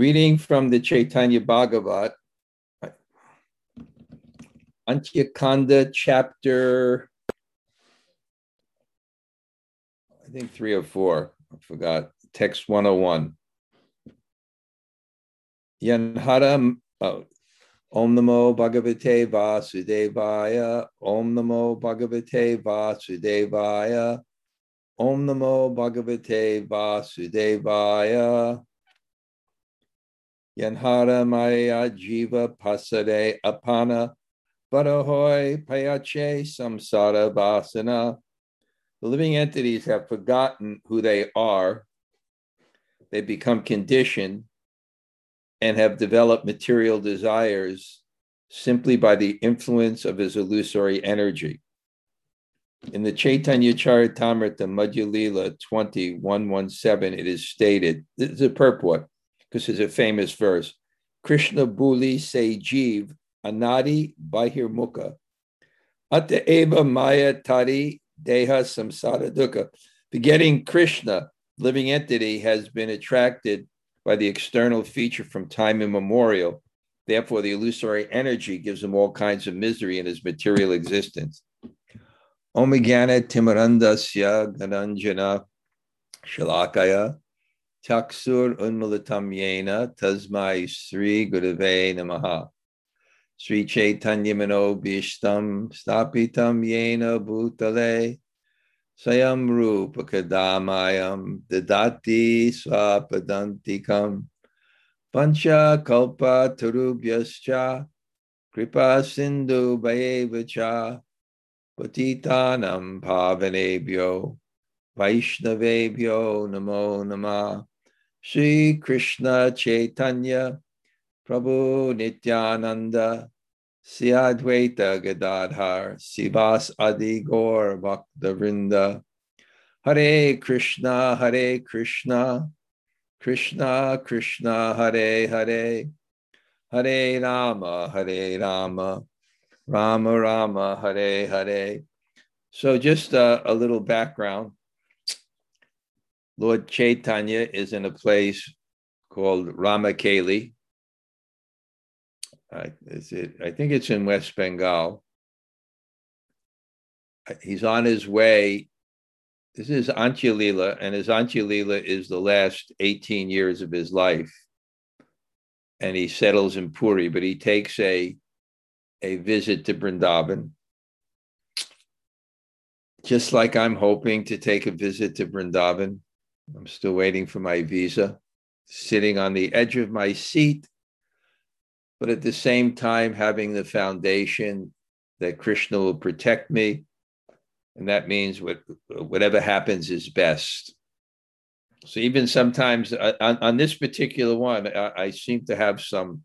Reading from the Chaitanya Bhagavat, Antyakanda chapter, I think three or four, I forgot, text 101. Yanhara, oh, Om Namo Bhagavate Vasudevaya, Om Namo Bhagavate Vasudevaya, Om Namo Bhagavate Vasudevaya. Yanhara Maya Jiva Pasade Apana Badahoy Payache Samsara Vasana. The living entities have forgotten who they are. They become conditioned and have developed material desires simply by the influence of his illusory energy. In the Chaitanya Charitamrita Madhya Lila 20117, it is stated, this is a purport because it's a famous verse. Krishna Buli Se Jeev Anadi Bahir Mukha Ata Eva Maya Tari Deha Samsara Dukkha. Begetting Krishna, living entity, has been attracted by the external feature from time immemorial. Therefore, the illusory energy gives him all kinds of misery in his material existence. Omigana Timarandasya Gananjana Shalakaya Chaksur Unmulatam Yena Tasmai Sri Gurave Namaha. Sri Chaitanya Bishtam Stapitam Yena Bhutale Sayam Rupa Kadamayam Dadati Swapadantikam Pancha Kalpa Tarubhyascha Kripa Sindhu Bhayevacha Patitanam Pavanebhyo Vaishnavebhyo Namo Namah Sri Krishna Chaitanya Prabhu Nityananda Siadvaita Gadadhar Sivas Adi Gaur Bhakta Hare Krishna Hare Krishna Krishna Krishna Hare Hare Hare Rama Hare Rama Rama Rama Hare Hare. So just a, a little background Lord Chaitanya is in a place called Ramakeli. I, it, I think it's in West Bengal. Uh, he's on his way. This is Antya and his Antya is the last 18 years of his life. And he settles in Puri, but he takes a, a visit to Brindavan. Just like I'm hoping to take a visit to Brindavan I'm still waiting for my visa, sitting on the edge of my seat, but at the same time having the foundation that Krishna will protect me. And that means what, whatever happens is best. So even sometimes uh, on, on this particular one, I, I, seem to have some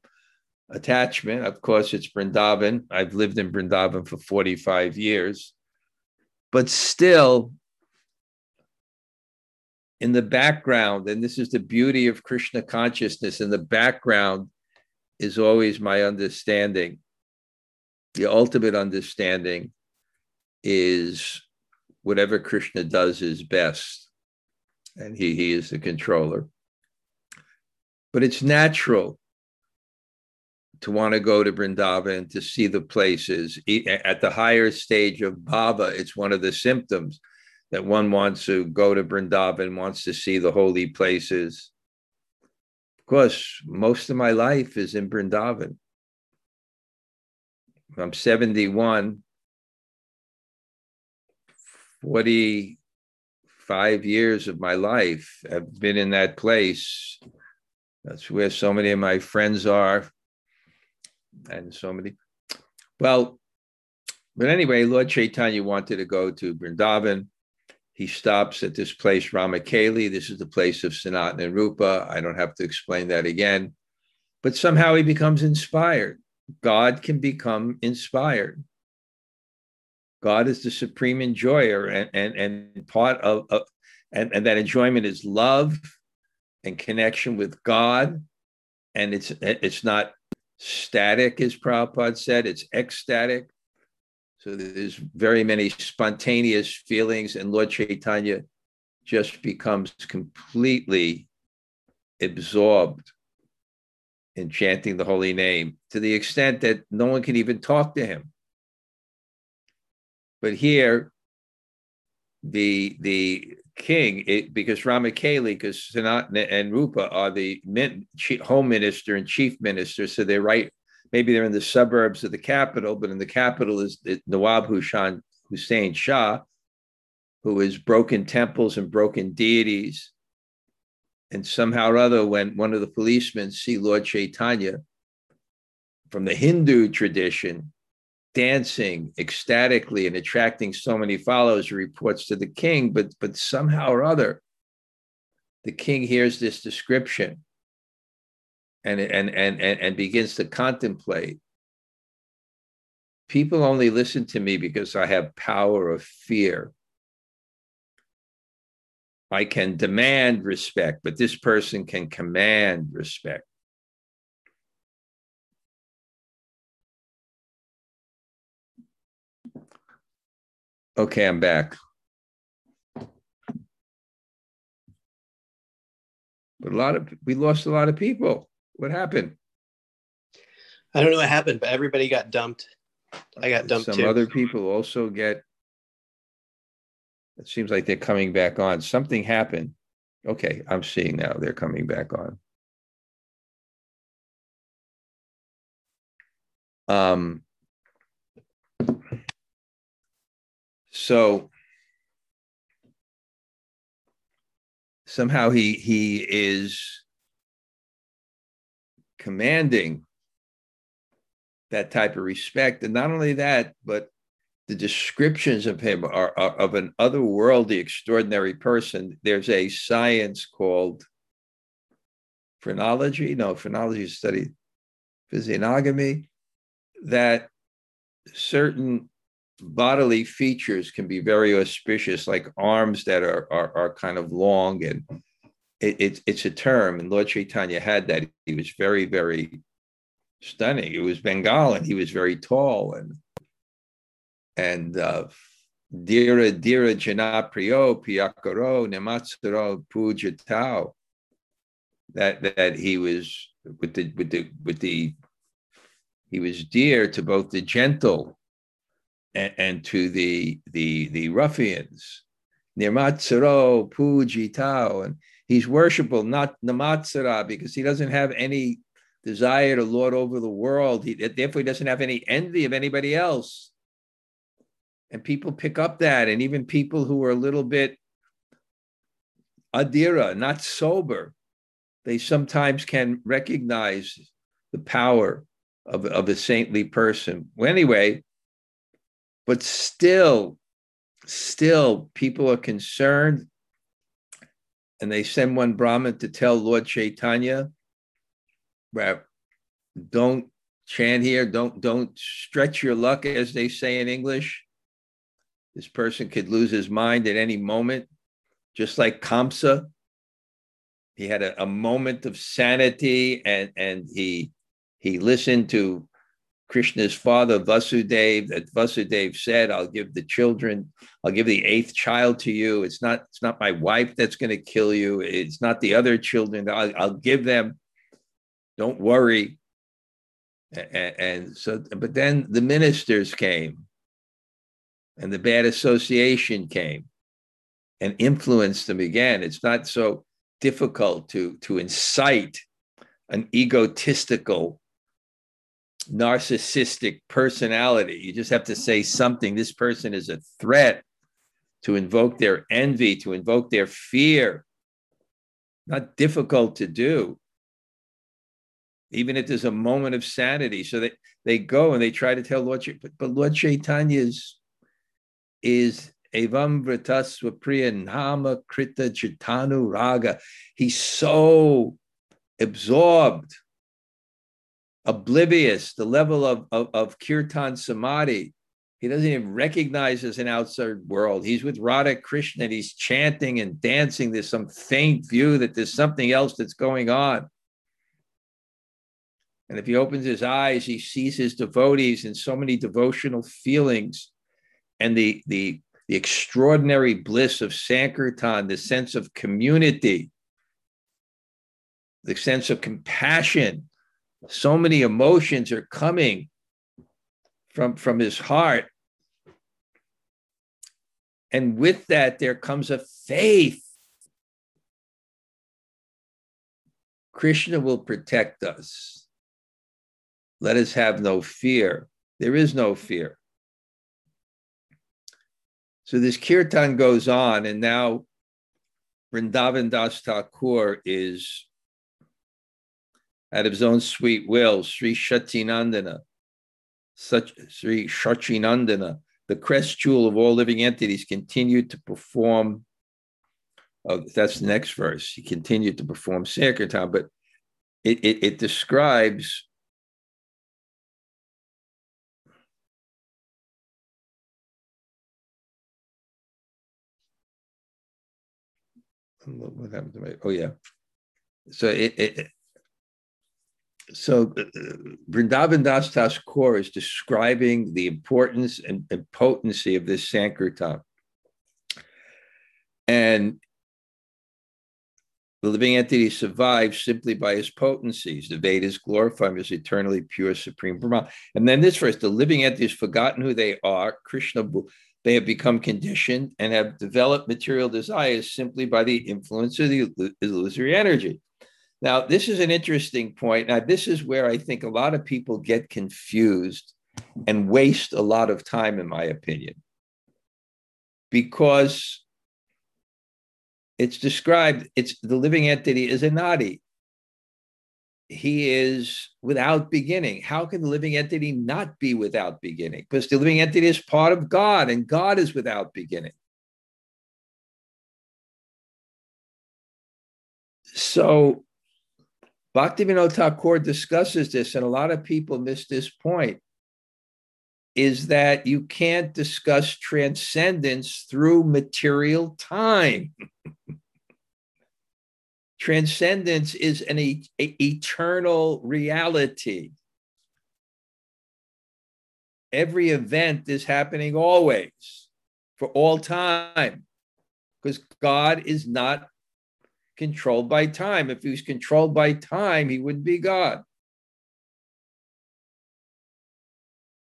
attachment. Of course, it's Brindavan. I've lived in Brindavan for 45 years. But still, in the background, and this is the beauty of Krishna consciousness, in the background is always my understanding. The ultimate understanding is whatever Krishna does is best, and he, he is the controller. But it's natural to want to go to Vrindavan to see the places. At the higher stage of bhava, it's one of the symptoms that one wants to go to Vrindavan, wants to see the holy places. Of course, most of my life is in Vrindavan. I'm 71, 45 years of my life have been in that place. That's where so many of my friends are, and so many. Well, but anyway, Lord Chaitanya wanted to go to Vrindavan. He stops at this place, Ramakeli. This is the place of Sanatana and Rupa. I don't have to explain that again. But somehow he becomes inspired. God can become inspired. God is the supreme enjoyer, and, and, and part of, of and, and that enjoyment is love and connection with God. And it's it's not static, as Prabhupada said, it's ecstatic. So there's very many spontaneous feelings, and Lord Chaitanya just becomes completely absorbed in chanting the holy name to the extent that no one can even talk to him. But here, the the king, it, because Ramakeli, because Sanat and Rupa are the home minister and chief minister, so they're right. Maybe they're in the suburbs of the capital, but in the capital is Nawab Hushan Hussein Shah, who has broken temples and broken deities. And somehow or other, when one of the policemen see Lord Chaitanya from the Hindu tradition dancing ecstatically and attracting so many followers, reports to the king, but but somehow or other, the king hears this description and and and and, and begins to contemplate people only listen to me because I have power of fear. I can demand respect, but this person can command respect. Okay, I'm back. But a lot of we lost a lot of people. What happened? I don't know what happened, but everybody got dumped. I got dumped Some too. other people also get. It seems like they're coming back on. Something happened. Okay, I'm seeing now. They're coming back on. Um. So somehow he he is commanding that type of respect. And not only that, but the descriptions of him are, are, of an otherworldly, extraordinary person. There's a science called phrenology. No, phrenology study physiognomy that certain bodily features can be very auspicious, like arms that are are, are kind of long, and it, it, it's a term. And Lord Chaitanya had that. He was very, very stunning. It was Bengal, and he was very tall and and uh, Dira Dira Janapriyo Piyakaro Nematsuro Pujatao. That that he was with the with the with the he was dear to both the gentle and, and to the the the ruffians. Nirmatsuro Pujitao. And he's worshipful, not Namatsara, because he doesn't have any desire to lord over the world. He therefore he doesn't have any envy of anybody else. And people pick up that, and even people who are a little bit adira, not sober, they sometimes can recognize the power of, of a saintly person. Well, anyway, but still, still, people are concerned and they send one Brahmin to tell Lord Chaitanya don't chant here. Don't don't stretch your luck, as they say in English. This person could lose his mind at any moment, just like Kamsa. He had a, a moment of sanity, and and he he listened to Krishna's father Vasudev. That Vasudev said, "I'll give the children. I'll give the eighth child to you. It's not it's not my wife that's going to kill you. It's not the other children. I'll, I'll give them." don't worry. And, and so, but then the ministers came and the bad association came and influenced them again. It's not so difficult to, to incite an egotistical, narcissistic personality. You just have to say something. This person is a threat to invoke their envy, to invoke their fear. Not difficult to do even if there's a moment of sanity. So they, they go and they try to tell Lord, but, but Lord Chaitanya is, is Evam Vritaswapriya Nama Krita Chitanu Raga. He's so absorbed, oblivious, the level of, of, of Kirtan Samadhi. He doesn't even recognize as an outside world. He's with Radha Krishna and he's chanting and dancing. There's some faint view that there's something else that's going on. And if he opens his eyes, he sees his devotees in so many devotional feelings and the, the, the extraordinary bliss of Sankirtan, the sense of community, the sense of compassion So many emotions are coming from, from his heart. And with that, there comes a faith. Krishna will protect us. Let us have no fear. There is no fear. So this kirtan goes on, and now Vrindavan Das Thakur is, out of his own sweet will, Sri Shatinandana, such Sri Shachinandana, the crest jewel of all living entities, continued to perform. Oh, that's the next verse. He continued to perform Sankirtan, but it, it, it describes what happened to me? Oh yeah. So it, it so uh, Vrindavan Das Thakur is describing the importance and, and potency of this Sankirtan. And the living entity survives simply by his potencies. The Vedas glorify him as eternally pure, supreme Brahman. And then this verse the living entity has forgotten who they are. Krishna they have become conditioned and have developed material desires simply by the influence of the illusory energy. Now, this is an interesting point. Now, this is where I think a lot of people get confused and waste a lot of time, in my opinion, because it's described, it's the living entity is anadi he is without beginning. How can the living entity not be without beginning? Because the living entity is part of God and God is without beginning. So Bhaktivinoda Thakur discusses this, and a lot of people miss this point, is that you can't discuss transcendence through material time. Transcendence is an eternal reality. Every event is happening always for all time because God is not controlled by time. If he was controlled by time, he would be God.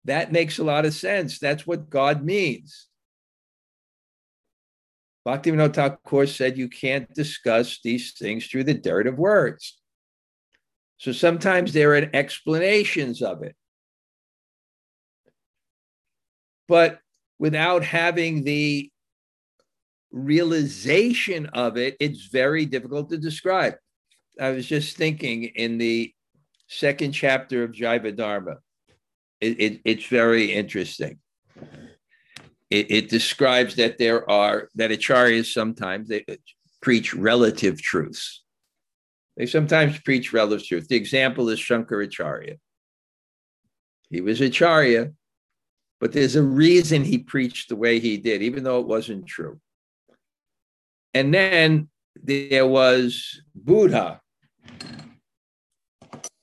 That makes a lot of sense. That's what God means. Bhaktivinoda Thakur said you can't discuss these things through the dirt of words. So sometimes there are explanations of it. But without having the realization of it, it's very difficult to describe. I was just thinking in the second chapter of Jaiva Dharma, it, it, it's very interesting it, it describes that there are that acharyas sometimes they preach relative truths. They sometimes preach relative truth. The example is Shankaracharya. He was acharya, but there's a reason he preached the way he did, even though it wasn't true. And then there was Buddha.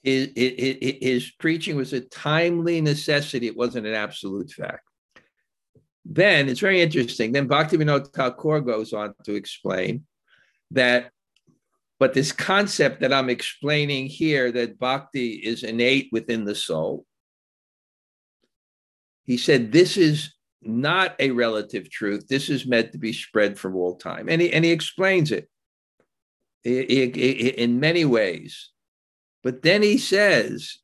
His, his, his, preaching was a timely necessity, it wasn't an absolute fact. Then it's very interesting. Then Bhaktivinoda Thakur goes on to explain that, but this concept that I'm explaining here, that bhakti is innate within the soul, he said this is not a relative truth. This is meant to be spread from all time. And he, and he explains it in many ways. But then he says,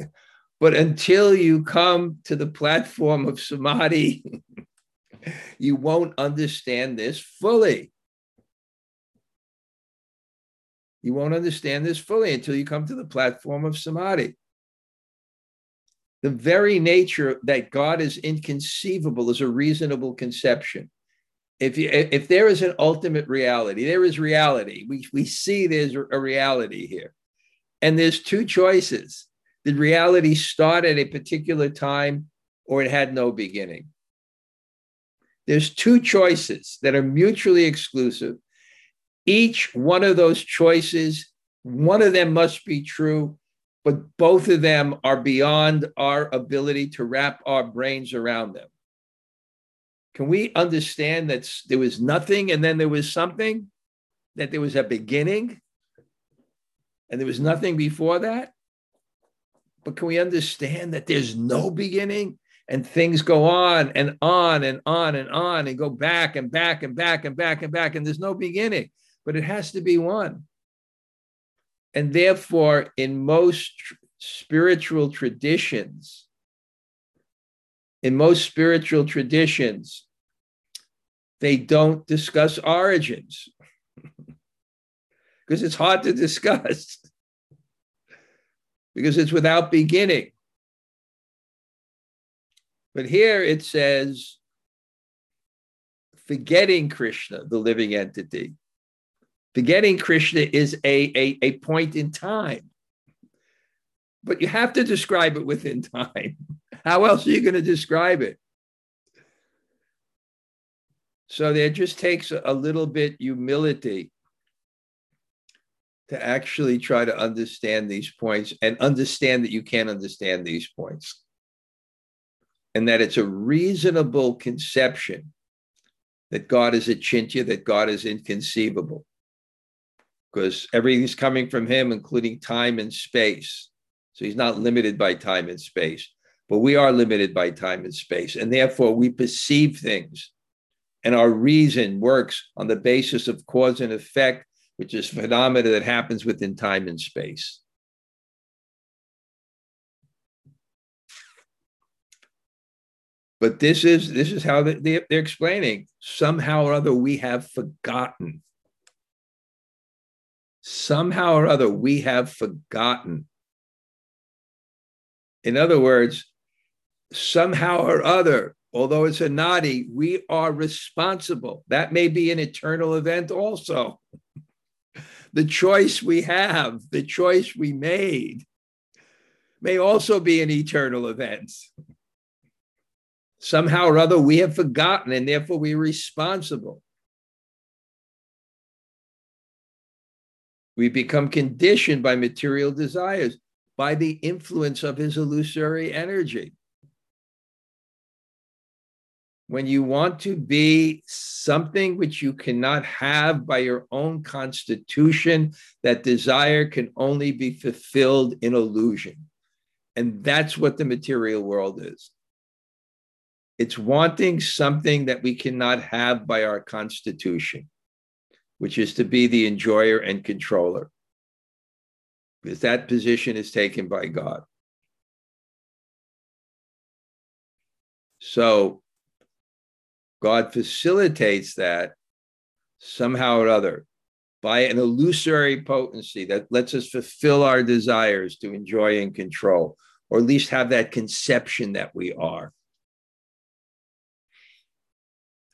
but until you come to the platform of samadhi, you won't understand this fully. You won't understand this fully until you come to the platform of samadhi. The very nature that God is inconceivable is a reasonable conception. If, you, if there is an ultimate reality, there is reality. We, we see there's a reality here. And there's two choices. Did reality start at a particular time or it had no beginning? There's two choices that are mutually exclusive. Each one of those choices, one of them must be true, but both of them are beyond our ability to wrap our brains around them. Can we understand that there was nothing and then there was something? That there was a beginning and there was nothing before that? But can we understand that there's no beginning and things go on and on and on and on and go back and back and back and back and back and there's no beginning, but it has to be one. And therefore, in most spiritual traditions, in most spiritual traditions, they don't discuss origins because it's hard to discuss because it's without beginning. But here it says, forgetting Krishna, the living entity. Forgetting Krishna is a, a, a point in time. But you have to describe it within time. How else are you going to describe it? So there just takes a little bit humility to actually try to understand these points and understand that you can't understand these points. And that it's a reasonable conception that God is achintya, that God is inconceivable. Because everything's coming from him, including time and space. So he's not limited by time and space, but we are limited by time and space. And therefore, we perceive things. And our reason works on the basis of cause and effect which is phenomena that happens within time and space. But this is this is how they, they're explaining. Somehow or other, we have forgotten. Somehow or other, we have forgotten. In other words, somehow or other, although it's a nadi, we are responsible. That may be an eternal event also the choice we have, the choice we made, may also be an eternal event. Somehow or other, we have forgotten, and therefore we're responsible. We become conditioned by material desires, by the influence of his illusory energy when you want to be something which you cannot have by your own constitution, that desire can only be fulfilled in illusion. And that's what the material world is. It's wanting something that we cannot have by our constitution, which is to be the enjoyer and controller, because that position is taken by God. So God facilitates that somehow or other by an illusory potency that lets us fulfill our desires to enjoy and control, or at least have that conception that we are.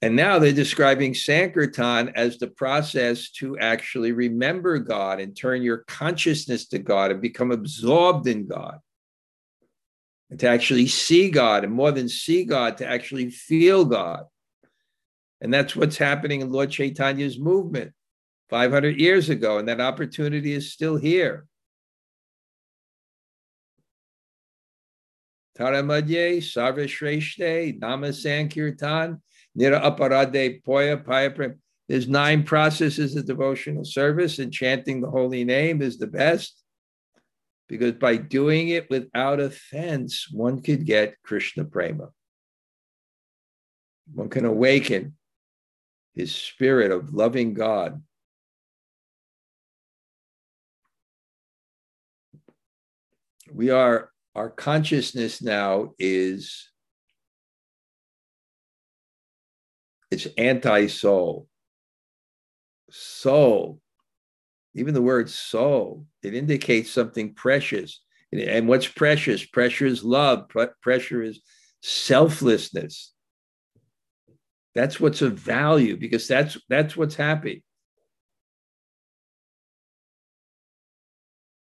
And now they're describing Sankirtan as the process to actually remember God and turn your consciousness to God and become absorbed in God. And to actually see God, and more than see God, to actually feel God. And that's what's happening in Lord Chaitanya's movement 500 years ago. And that opportunity is still here. Taramadye, Sarva Shreshte, Nama Sankirtan, Nira Aparade, Poya, Paya There's nine processes of devotional service, and chanting the holy name is the best because by doing it without offense, one could get Krishna Prema. One can awaken his spirit of loving God. We are, our consciousness now is, it's anti soul. Soul, even the word soul, it indicates something precious. And what's precious? Pressure is love, pressure is selflessness. That's what's of value because that's that's what's happy.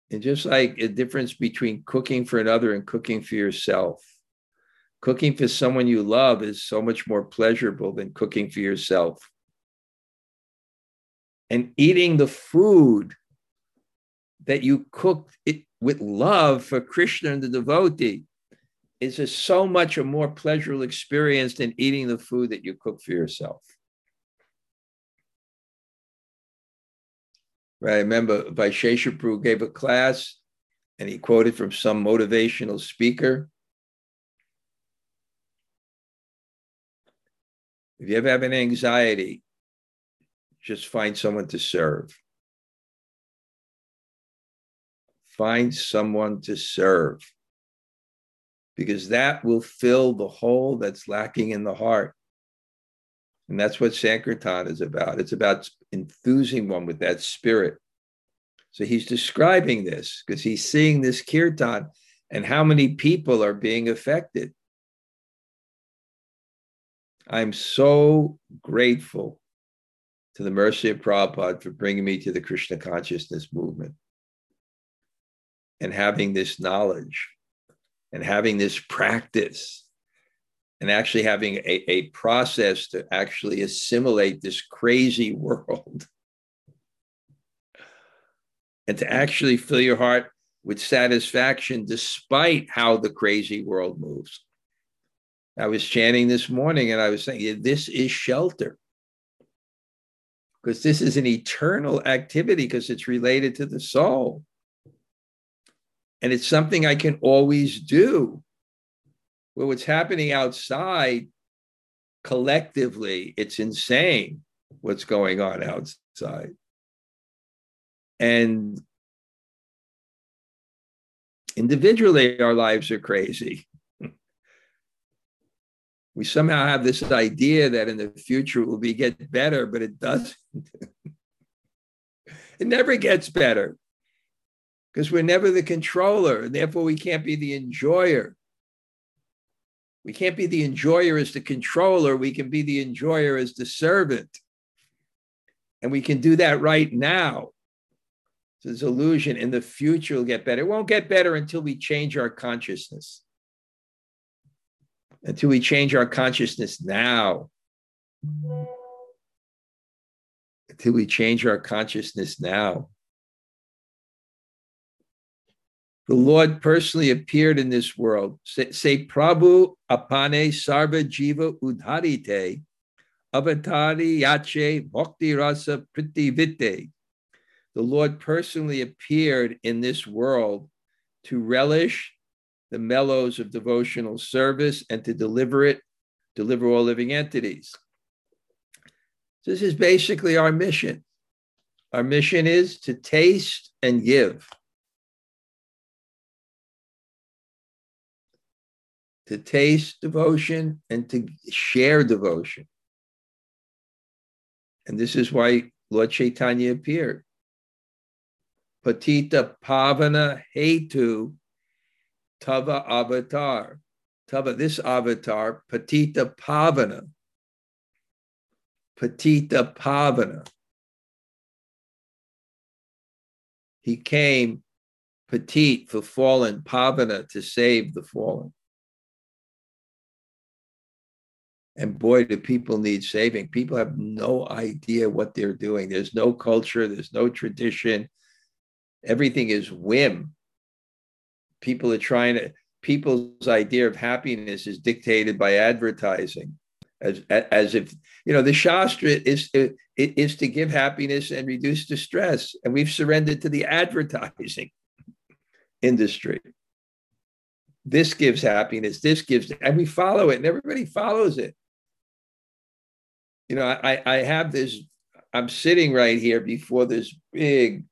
And just like a difference between cooking for another and cooking for yourself. Cooking for someone you love is so much more pleasurable than cooking for yourself. And eating the food that you cooked it with love for Krishna and the devotee is a so much a more pleasurable experience than eating the food that you cook for yourself. Right. I remember Vaishesha Prabhu gave a class and he quoted from some motivational speaker. If you ever have an anxiety, just find someone to serve. Find someone to serve because that will fill the hole that's lacking in the heart. And that's what Sankirtan is about. It's about enthusing one with that spirit. So he's describing this because he's seeing this kirtan and how many people are being affected. I'm so grateful to the mercy of Prabhupada for bringing me to the Krishna consciousness movement and having this knowledge and having this practice and actually having a, a process to actually assimilate this crazy world and to actually fill your heart with satisfaction despite how the crazy world moves. I was chanting this morning and I was saying, this is shelter. Because this is an eternal activity because it's related to the soul. And it's something I can always do. Well, what's happening outside collectively, it's insane what's going on outside. And individually, our lives are crazy. We somehow have this idea that in the future it will be get better, but it doesn't. it never gets better because we're never the controller, and therefore we can't be the enjoyer. We can't be the enjoyer as the controller. We can be the enjoyer as the servant. And we can do that right now. So this illusion in the future will get better. It won't get better until we change our consciousness. Until we change our consciousness now. Until we change our consciousness now. The Lord personally appeared in this world. Say, Prabhu apane sarva jiva udharite avatari yache bhakti rasa priti vite the Lord personally appeared in this world to relish the mellows of devotional service and to deliver it, deliver all living entities. This is basically our mission. Our mission is to taste and give. To taste devotion and to share devotion. And this is why Lord Chaitanya appeared. Patita Pavana Hetu Tava Avatar. Tava, this avatar, Patita Pavana. Patita Pavana. He came petite for fallen, Pavana to save the fallen. And boy, do people need saving. People have no idea what they're doing. There's no culture, there's no tradition, everything is whim. People are trying to, people's idea of happiness is dictated by advertising. As, as if you know the shastra is is to give happiness and reduce distress and we've surrendered to the advertising industry this gives happiness this gives and we follow it and everybody follows it you know i i have this i'm sitting right here before this big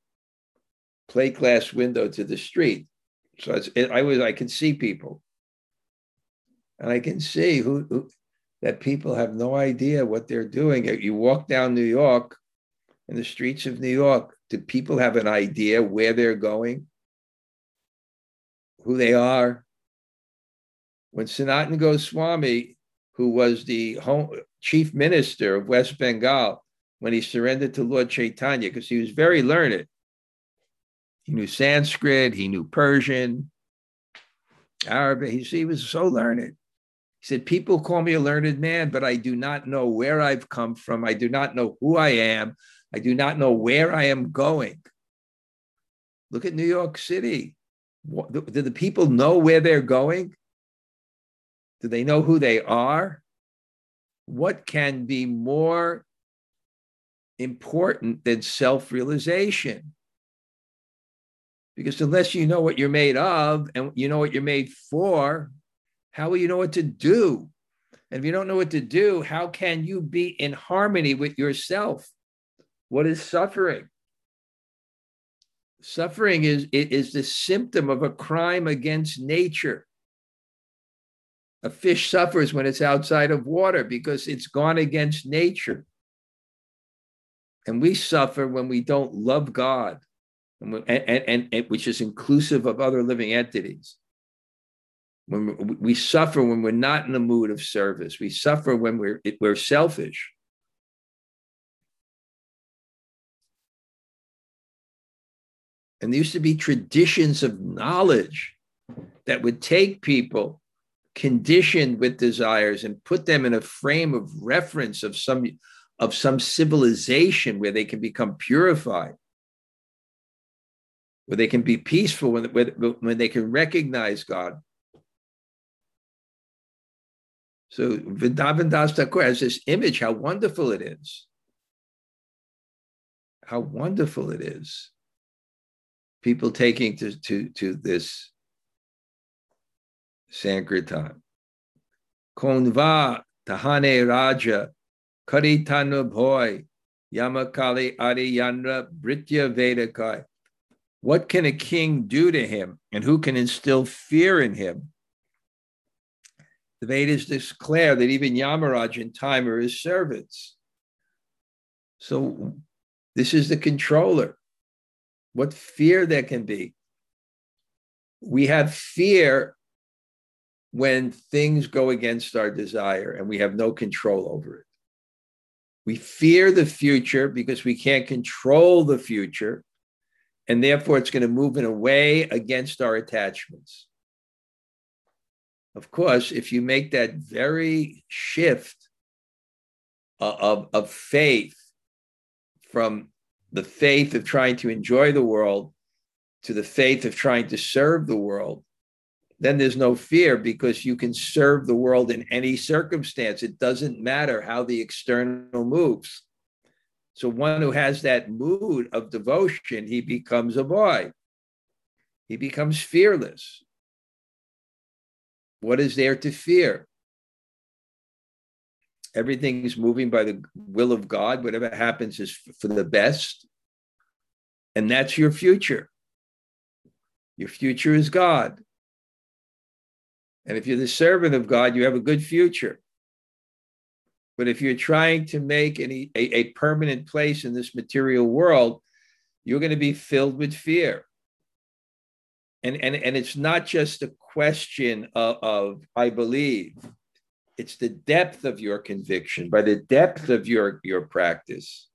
plate glass window to the street. So it's, it, I was I can see people, and I can see who, who that people have no idea what they're doing. You walk down New York, in the streets of New York, do people have an idea where they're going, who they are? When Sanatan Goswami, who was the home, chief minister of West Bengal, when he surrendered to Lord Chaitanya, because he was very learned, he knew Sanskrit, he knew Persian, Arabic. He, was so learned. He said, People call me a learned man, but I do not know where I've come from. I do not know who I am. I do not know where I am going. Look at New York City. Do the people know where they're going? Do they know who they are? What can be more important than self realization? Because unless you know what you're made of and you know what you're made for, how will you know what to do? And if you don't know what to do, how can you be in harmony with yourself? What is suffering? Suffering is, is the symptom of a crime against nature. A fish suffers when it's outside of water because it's gone against nature. And we suffer when we don't love God, and, and, and, which is inclusive of other living entities. When we suffer when we're not in the mood of service, we suffer when we're, we're selfish. And there used to be traditions of knowledge that would take people conditioned with desires and put them in a frame of reference of some of some civilization where they can become purified where they can be peaceful when, when they can recognize god so Vrindavan Das Thakur has this image how wonderful it is how wonderful it is people taking to, to, to this Sankirtan. Konva Tahane Raja Karitanu Bhoy Yamakali Adiyandra Britya Vedakai. What can a king do to him, and who can instill fear in him? The Vedas declare that even Yamaraj and time are his servants. So this is the controller. What fear there can be. We have fear when things go against our desire and we have no control over it. We fear the future because we can't control the future, and therefore it's going to move in a way against our attachments. Of course, if you make that very shift of, of faith from the faith of trying to enjoy the world to the faith of trying to serve the world, then there's no fear because you can serve the world in any circumstance. It doesn't matter how the external moves. So, one who has that mood of devotion, he becomes a boy. He becomes fearless. What is there to fear? Everything is moving by the will of God. Whatever happens is for the best. And that's your future. Your future is God. And if you're the servant of God, you have a good future. But if you're trying to make any, a, a permanent place in this material world, you're going to be filled with fear. And, and, and it's not just a question of, of I believe, it's the depth of your conviction, by the depth of your, your practice.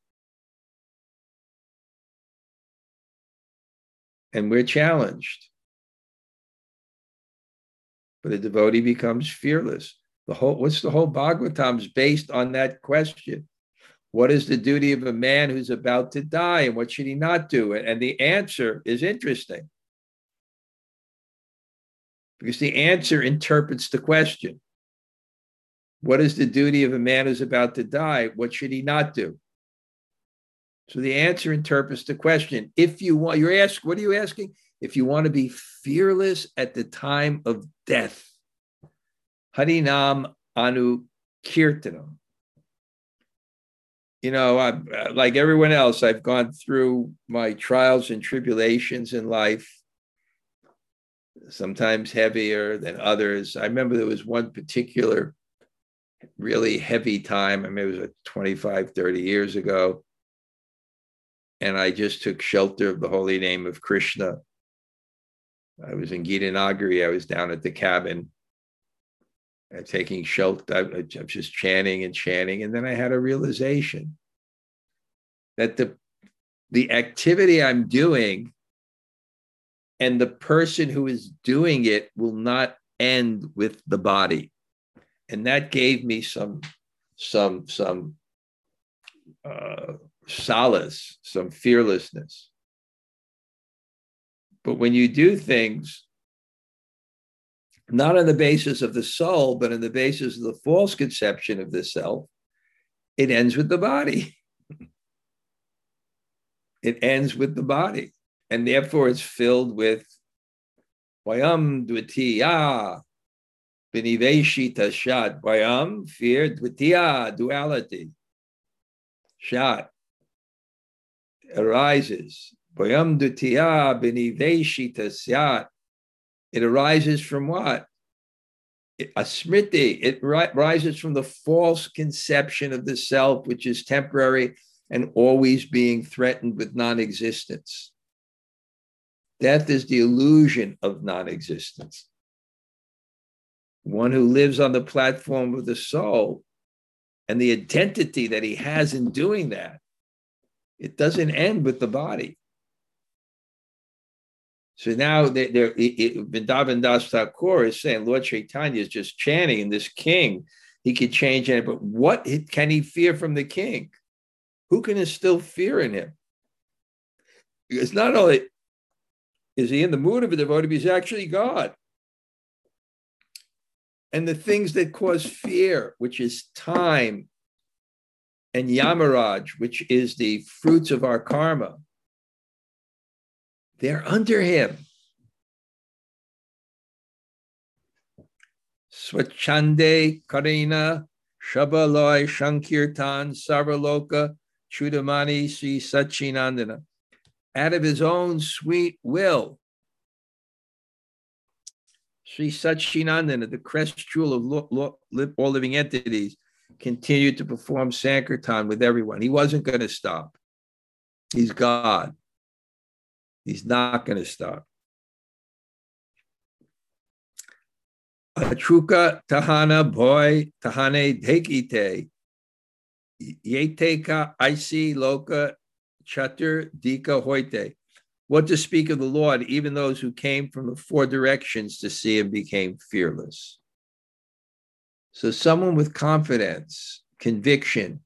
And we're challenged but a devotee becomes fearless. The whole what's the whole Bhagavatam's based on that question. What is the duty of a man who's about to die, and what should he not do? And the answer is interesting because the answer interprets the question. What is the duty of a man who's about to die? What should he not do? So the answer interprets the question. If you want, you're asked, what are you asking? if you want to be fearless at the time of death, Harinam Anu Kirtanam. You know, I'm, like everyone else, I've gone through my trials and tribulations in life, sometimes heavier than others. I remember there was one particular really heavy time. I mean, it was 25, 30 years ago. And I just took shelter of the holy name of Krishna I was in Gita Gitanagari. I was down at the cabin, uh, taking shelter. I, I was just chanting and chanting, and then I had a realization that the the activity I'm doing and the person who is doing it will not end with the body, and that gave me some some some uh, solace, some fearlessness. But when you do things not on the basis of the soul, but on the basis of the false conception of the self, it ends with the body. it ends with the body. and therefore it's filled with Vayam Dvitiya Biniveshi Tashat. Vayam, fear, Dvitiya, duality. Shat arises. Vayam Dvitiya Biniveshi Tasyat. It arises from what? A smriti. It rises from the false conception of the self, which is temporary and always being threatened with non existence. Death is the illusion of non existence. One who lives on the platform of the soul and the identity that he has in doing that, it doesn't end with the body. So now they, they're, Vrindavan Das Thakur is saying Lord Chaitanya is just chanting, and this king, he could change it, but what can he fear from the king? Who can instill fear in him? Because not only is he in the mood of a devotee, he's actually God. And the things that cause fear, which is time, and Yamaraj, which is the fruits of our karma, they're under him. Swachande Karina Shabaloi Shankirtan Sarvaloka Chudamani Sri Sachinandana out of his own sweet will. Sri Sachinandana, the crest jewel of all living entities, continued to perform Sankirtan with everyone. He wasn't going to stop. He's God. He's not going to stop. Atruka Tahana Boy Tahane Dekite Yeteka Isi Loka Chatur Dika Hoite. What to speak of the Lord, even those who came from the four directions to see him became fearless. So, someone with confidence, conviction,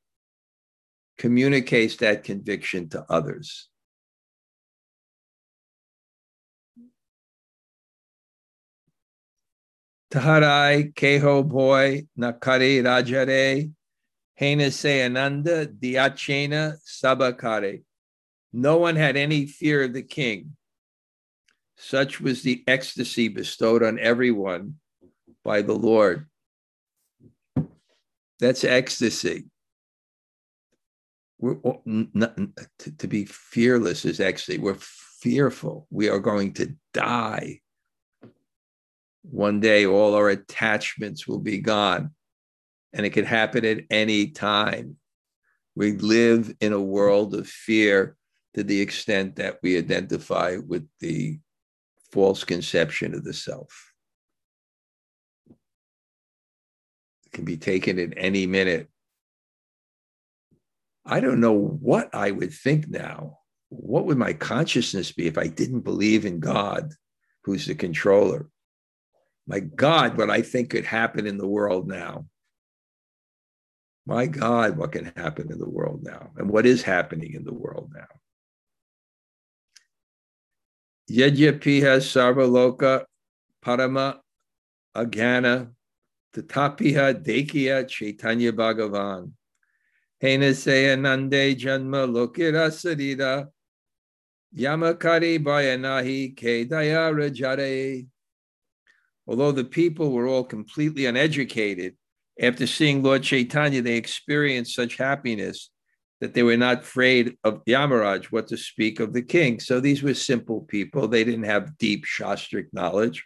communicates that conviction to others. Taharai Keho Boy Nakari Rajare Hena Ananda Diachena Sabakare. No one had any fear of the king. Such was the ecstasy bestowed on everyone by the Lord. That's ecstasy. We're, not, to, to be fearless is ecstasy. We're fearful. We are going to die. One day, all our attachments will be gone, and it could happen at any time. We live in a world of fear to the extent that we identify with the false conception of the self. It can be taken at any minute. I don't know what I would think now. What would my consciousness be if I didn't believe in God, who's the controller? My God, what I think could happen in the world now. My God, what can happen in the world now? And what is happening in the world now? Yajyapiha Sarvaloka Parama Agana Tatapiha Dekya Chaitanya Bhagavan Henasaya Nande Janma Lokira Sarita Yamakari Bayanahi Kedaya Rajare. Although the people were all completely uneducated, after seeing Lord Chaitanya, they experienced such happiness that they were not afraid of Yamaraj, what to speak of the king. So these were simple people. They didn't have deep Shastric knowledge.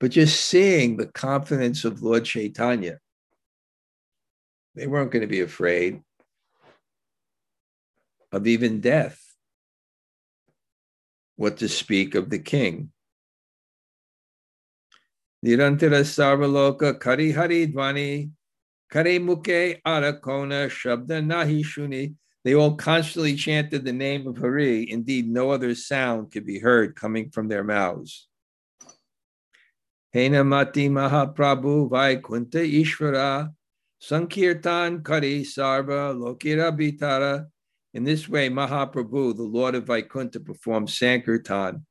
But just seeing the confidence of Lord Chaitanya, they weren't going to be afraid of even death. What to speak of the king. Nirantara Sarvaloka Kari Hari Dvani Kare Muke Arakona Shabda Nahi Shuni. They all constantly chanted the name of Hari. Indeed, no other sound could be heard coming from their mouths. Hena Mati Mahaprabhu Vaikunta Ishvara Sankirtan Kari Sarva Lokira Bitara. In this way, Mahaprabhu, the Lord of Vaikunta, performed Sankirtan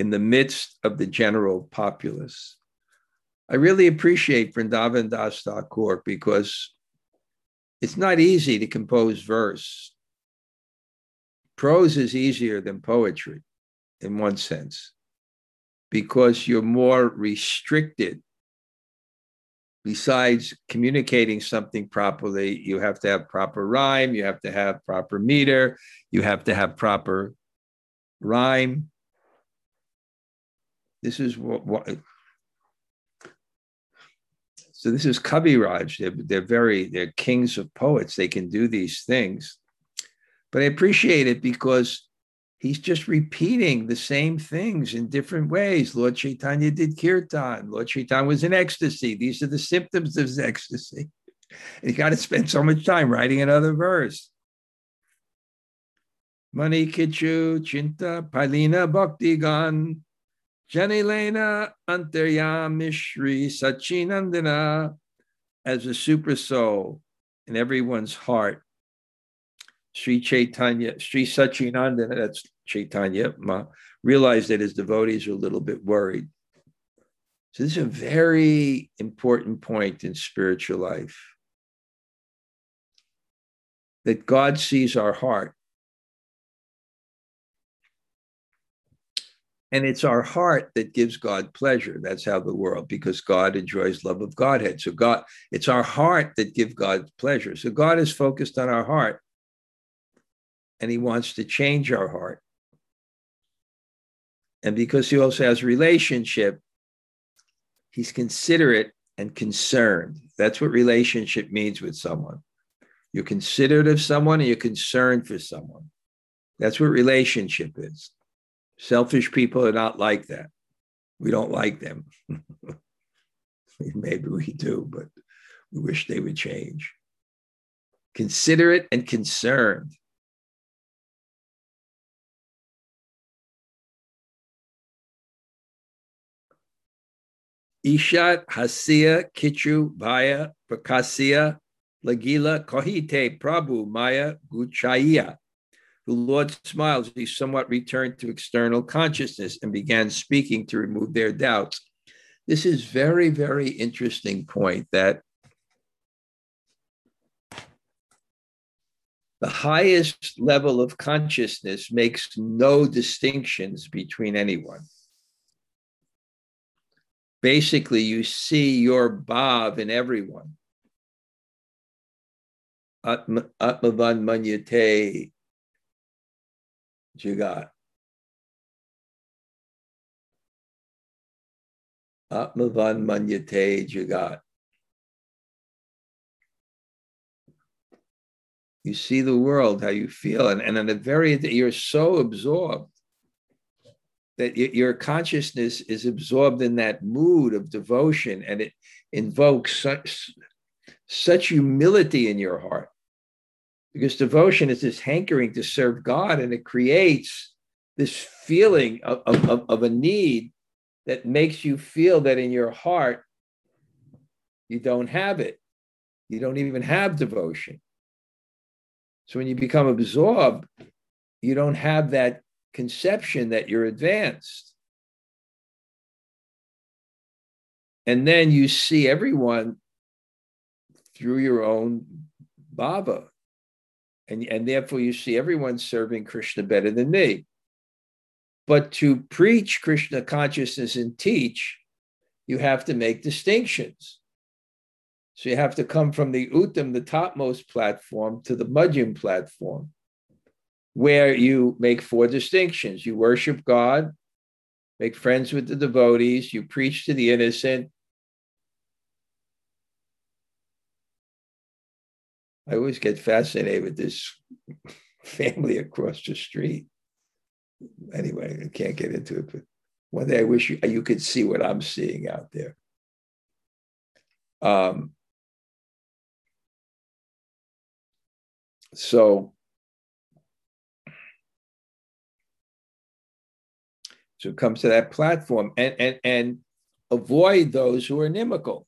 in the midst of the general populace. I really appreciate Vrindavan Das Thakur because it's not easy to compose verse. prose is easier than poetry in one sense because you're more restricted. Besides communicating something properly, you have to have proper rhyme, you have to have proper meter, you have to have proper rhyme. This is what, what so this is Kaviraj. They're, they're very, they're kings of poets. They can do these things. But I appreciate it because he's just repeating the same things in different ways. Lord Chaitanya did kirtan. Lord Chaitanya was in ecstasy. These are the symptoms of ecstasy. And you got to spend so much time writing another verse. Mani Kichu, Chinta, Palina, Bhaktigan, Janilena, Antaryamishri, Sachinandana, as a super soul in everyone's heart. Sri Chaitanya, Sri Sachinandana, that's Chaitanya, Ma, realized that his devotees are a little bit worried. So this is a very important point in spiritual life. That God sees our heart. And it's our heart that gives God pleasure. That's how the world, because God enjoys love of Godhead. So God, it's our heart that give God pleasure. So God is focused on our heart and he wants to change our heart. And because he also has relationship, he's considerate and concerned. That's what relationship means with someone. You're considerate of someone and you're concerned for someone. That's what relationship is. Selfish people are not like that. We don't like them. Maybe we do, but we wish they would change. Considerate and concerned. Ishat Hasia Kichu Bhaya Prakasya Lagila Kohite Prabhu Maya Guchaya. The Lord smiles. He somewhat returned to external consciousness and began speaking to remove their doubts. This is very, very interesting point that the highest level of consciousness makes no distinctions between anyone basically you see your bhav in everyone. Atma, Atmavan Manyate Jagat. Atmavan Manyate Jagat. You see the world, how you feel, and, and in a very you're so absorbed that your consciousness is absorbed in that mood of devotion and it invokes such, such humility in your heart because devotion is this hankering to serve God and it creates this feeling of, of, of a need that makes you feel that in your heart you don't have it. You don't even have devotion. So when you become absorbed, you don't have that conception that you're advanced. And then you see everyone through your own bhava. And, and therefore you see everyone serving Krishna better than me. But to preach Krishna consciousness and teach, you have to make distinctions. So you have to come from the Uttam, the topmost platform, to the Madhyam platform where you make four distinctions. You worship God, make friends with the devotees, you preach to the innocent. I always get fascinated with this family across the street. Anyway, I can't get into it, but one day I wish you, you could see what I'm seeing out there. Um, so So come to that platform and, and, and avoid those who are inimical.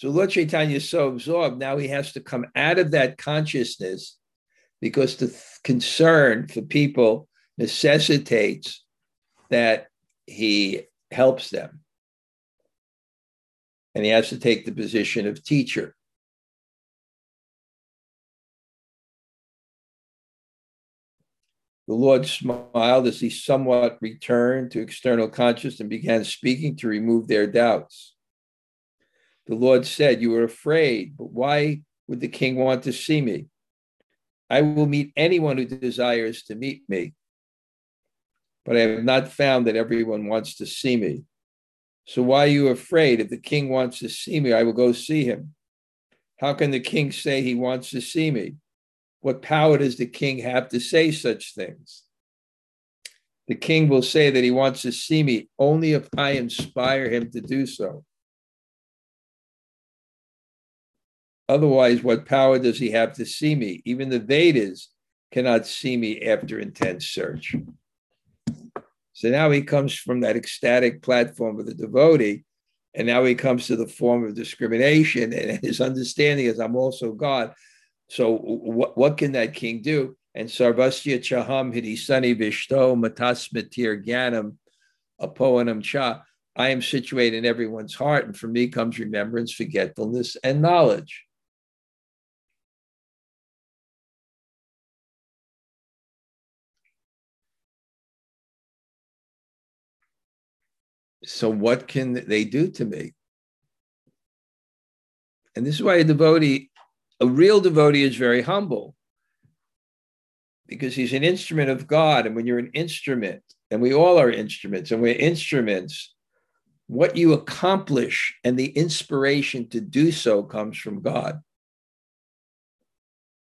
So Lord Chaitanya is so absorbed, now he has to come out of that consciousness because the th- concern for people necessitates that he helps them. And he has to take the position of teacher. The Lord smiled as he somewhat returned to external consciousness and began speaking to remove their doubts. The Lord said, You are afraid, but why would the king want to see me? I will meet anyone who desires to meet me, but I have not found that everyone wants to see me. So why are you afraid? If the king wants to see me, I will go see him. How can the king say he wants to see me? What power does the king have to say such things? The king will say that he wants to see me only if I inspire him to do so. Otherwise, what power does he have to see me? Even the Vedas cannot see me after intense search. So now he comes from that ecstatic platform of the devotee, and now he comes to the form of discrimination, and his understanding is I'm also God. So what, what can that king do? And Sarvasya Chaham Hidisani Vishto Matasmatir Gyanam Apoanam Cha. I am situated in everyone's heart, and from me comes remembrance, forgetfulness, and knowledge. So, what can they do to me? And this is why a devotee a real devotee is very humble because he's an instrument of God. And when you're an instrument, and we all are instruments, and we're instruments, what you accomplish and the inspiration to do so comes from God.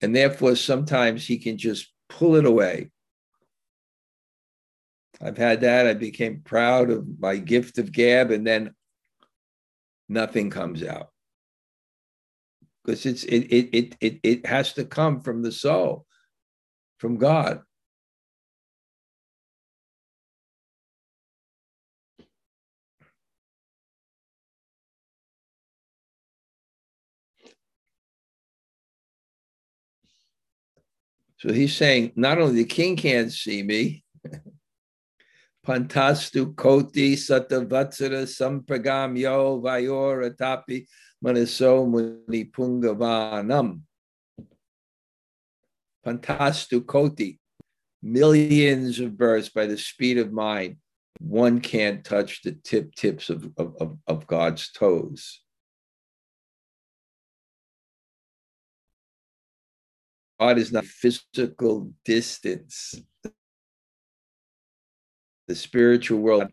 And therefore, sometimes he can just pull it away. I've had that. I became proud of my gift of gab, and then nothing comes out because it's it, it it it it has to come from the soul, from God. So he's saying not only the king can't see me, Pantastu Koti Satavatsara Sampagam Yo Vayor Atapi Manaso Muni Pungavanam. Pantastu Koti. Millions of births by the speed of mind. One can't touch the tip tips of, of, of God's toes. God is not physical distance. The spiritual world,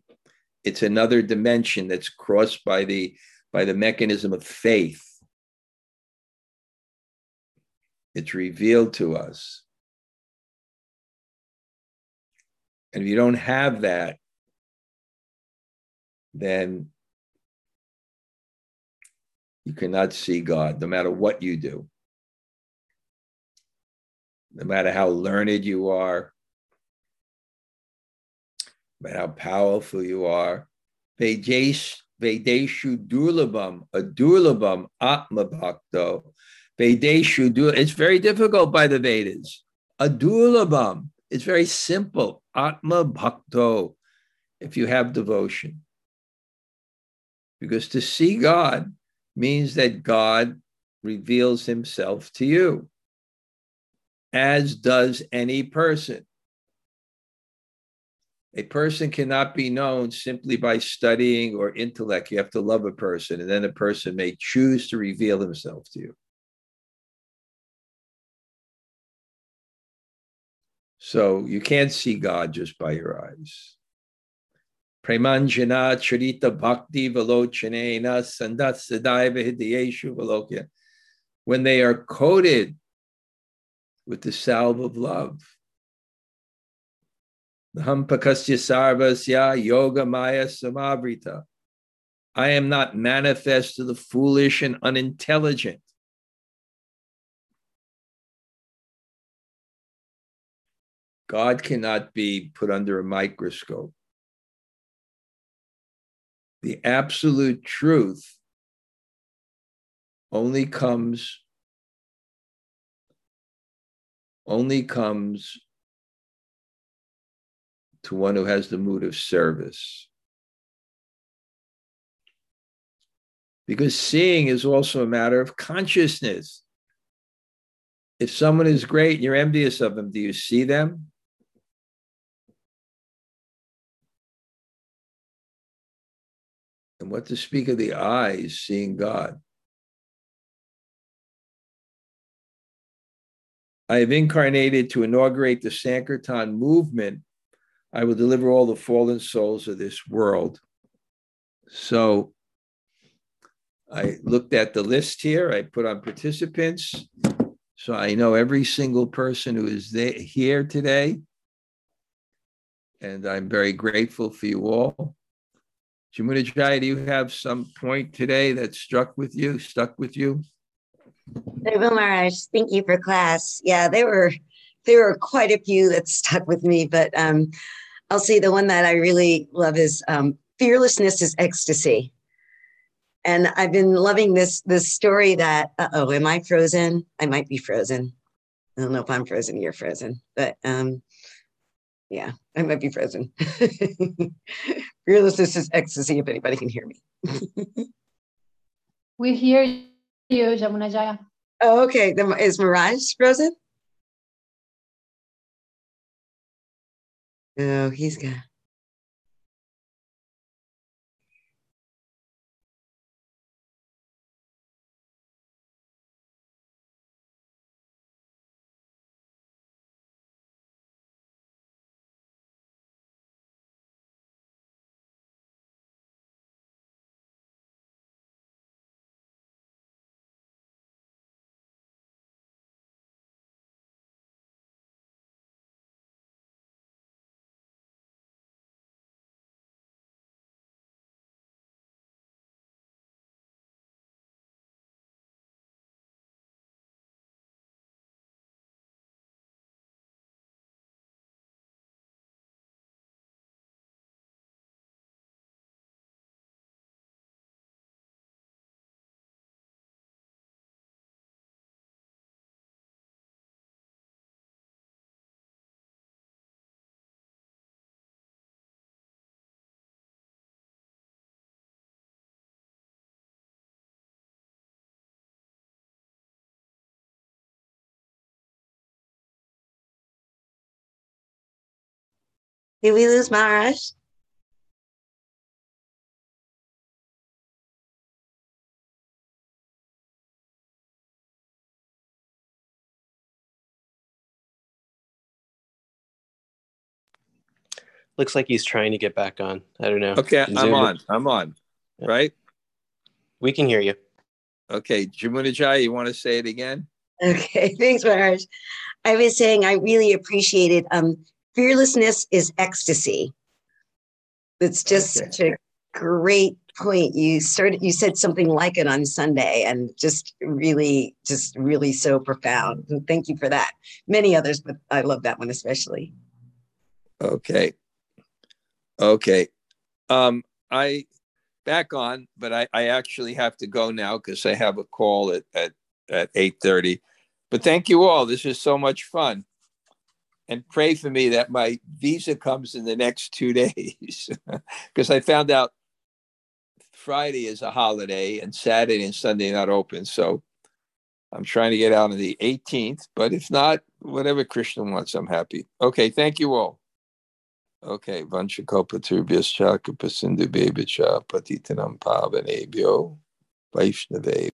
it's another dimension that's crossed by the by the mechanism of faith. It's revealed to us. And if you don't have that, then you cannot see God no matter what you do. No matter how learned you are, matter how powerful you are. Vedeshu Durlabam, a Durlabam Atma Bhakto. Vedeshu. It's very difficult by the Vedas. A Durlabam. It's very simple. Atma Bhakto, if you have devotion. Because to see God means that God reveals himself to you, as does any person. A person cannot be known simply by studying or intellect. You have to love a person, and then a person may choose to reveal himself to you. So you can't see God just by your eyes. Premanjana charita bhakti velochanena sandat. When they are coated with the salve of love, Hampakasya sarvasya yoga maya samavrita. I am not manifest to the foolish and unintelligent. God cannot be put under a microscope. The absolute truth only comes only comes to one who has the mood of service. Because seeing is also a matter of consciousness. If someone is great and you're envious of them, do you see them? And what to speak of the eyes seeing God? I have incarnated to inaugurate the Sankirtan movement I will deliver all the fallen souls of this world. So I looked at the list here. I put on participants. So I know every single person who is there, here today. And I'm very grateful for you all. Jamunajaya, do you have some point today that struck with you, stuck with you? Thank you for class. Yeah, they were there were quite a few that stuck with me, but um, I'll say the one that I really love is um, fearlessness is ecstasy. And I've been loving this this story that oh, am I frozen? I might be frozen. I don't know if I'm frozen. You're frozen, but um, yeah, I might be frozen. fearlessness is ecstasy. If anybody can hear me, we hear you, Jamunajaya. Oh, okay. Is Maharaj frozen? Oh, he's got. Did we lose Maharaj? Looks like he's trying to get back on. I don't know. Okay, Zoom. I'm on. I'm on. Right? We can hear you. Okay, Jamunajai, you want to say it again? Okay, thanks, Maharaj. I was saying I really appreciated um, fearlessness is ecstasy. It's just okay. such a great point. You started, you said something like it on Sunday and just really, just really so profound. And thank you for that. Many others, but I love that one especially. Okay. Okay. Um, I back on, but I, I actually have to go now because I have a call at, at, at 8.30. But thank you all. This is so much fun and pray for me that my visa comes in the next two days because I found out Friday is a holiday and Saturday and Sunday not open. So I'm trying to get out on the 18th, but if not, whatever Krishna wants, I'm happy. Okay, thank you all. Okay, Vanchakopa Turbhyas Chaka Pasindu Bebicha Patitanam Pavanebhyo Vaishnave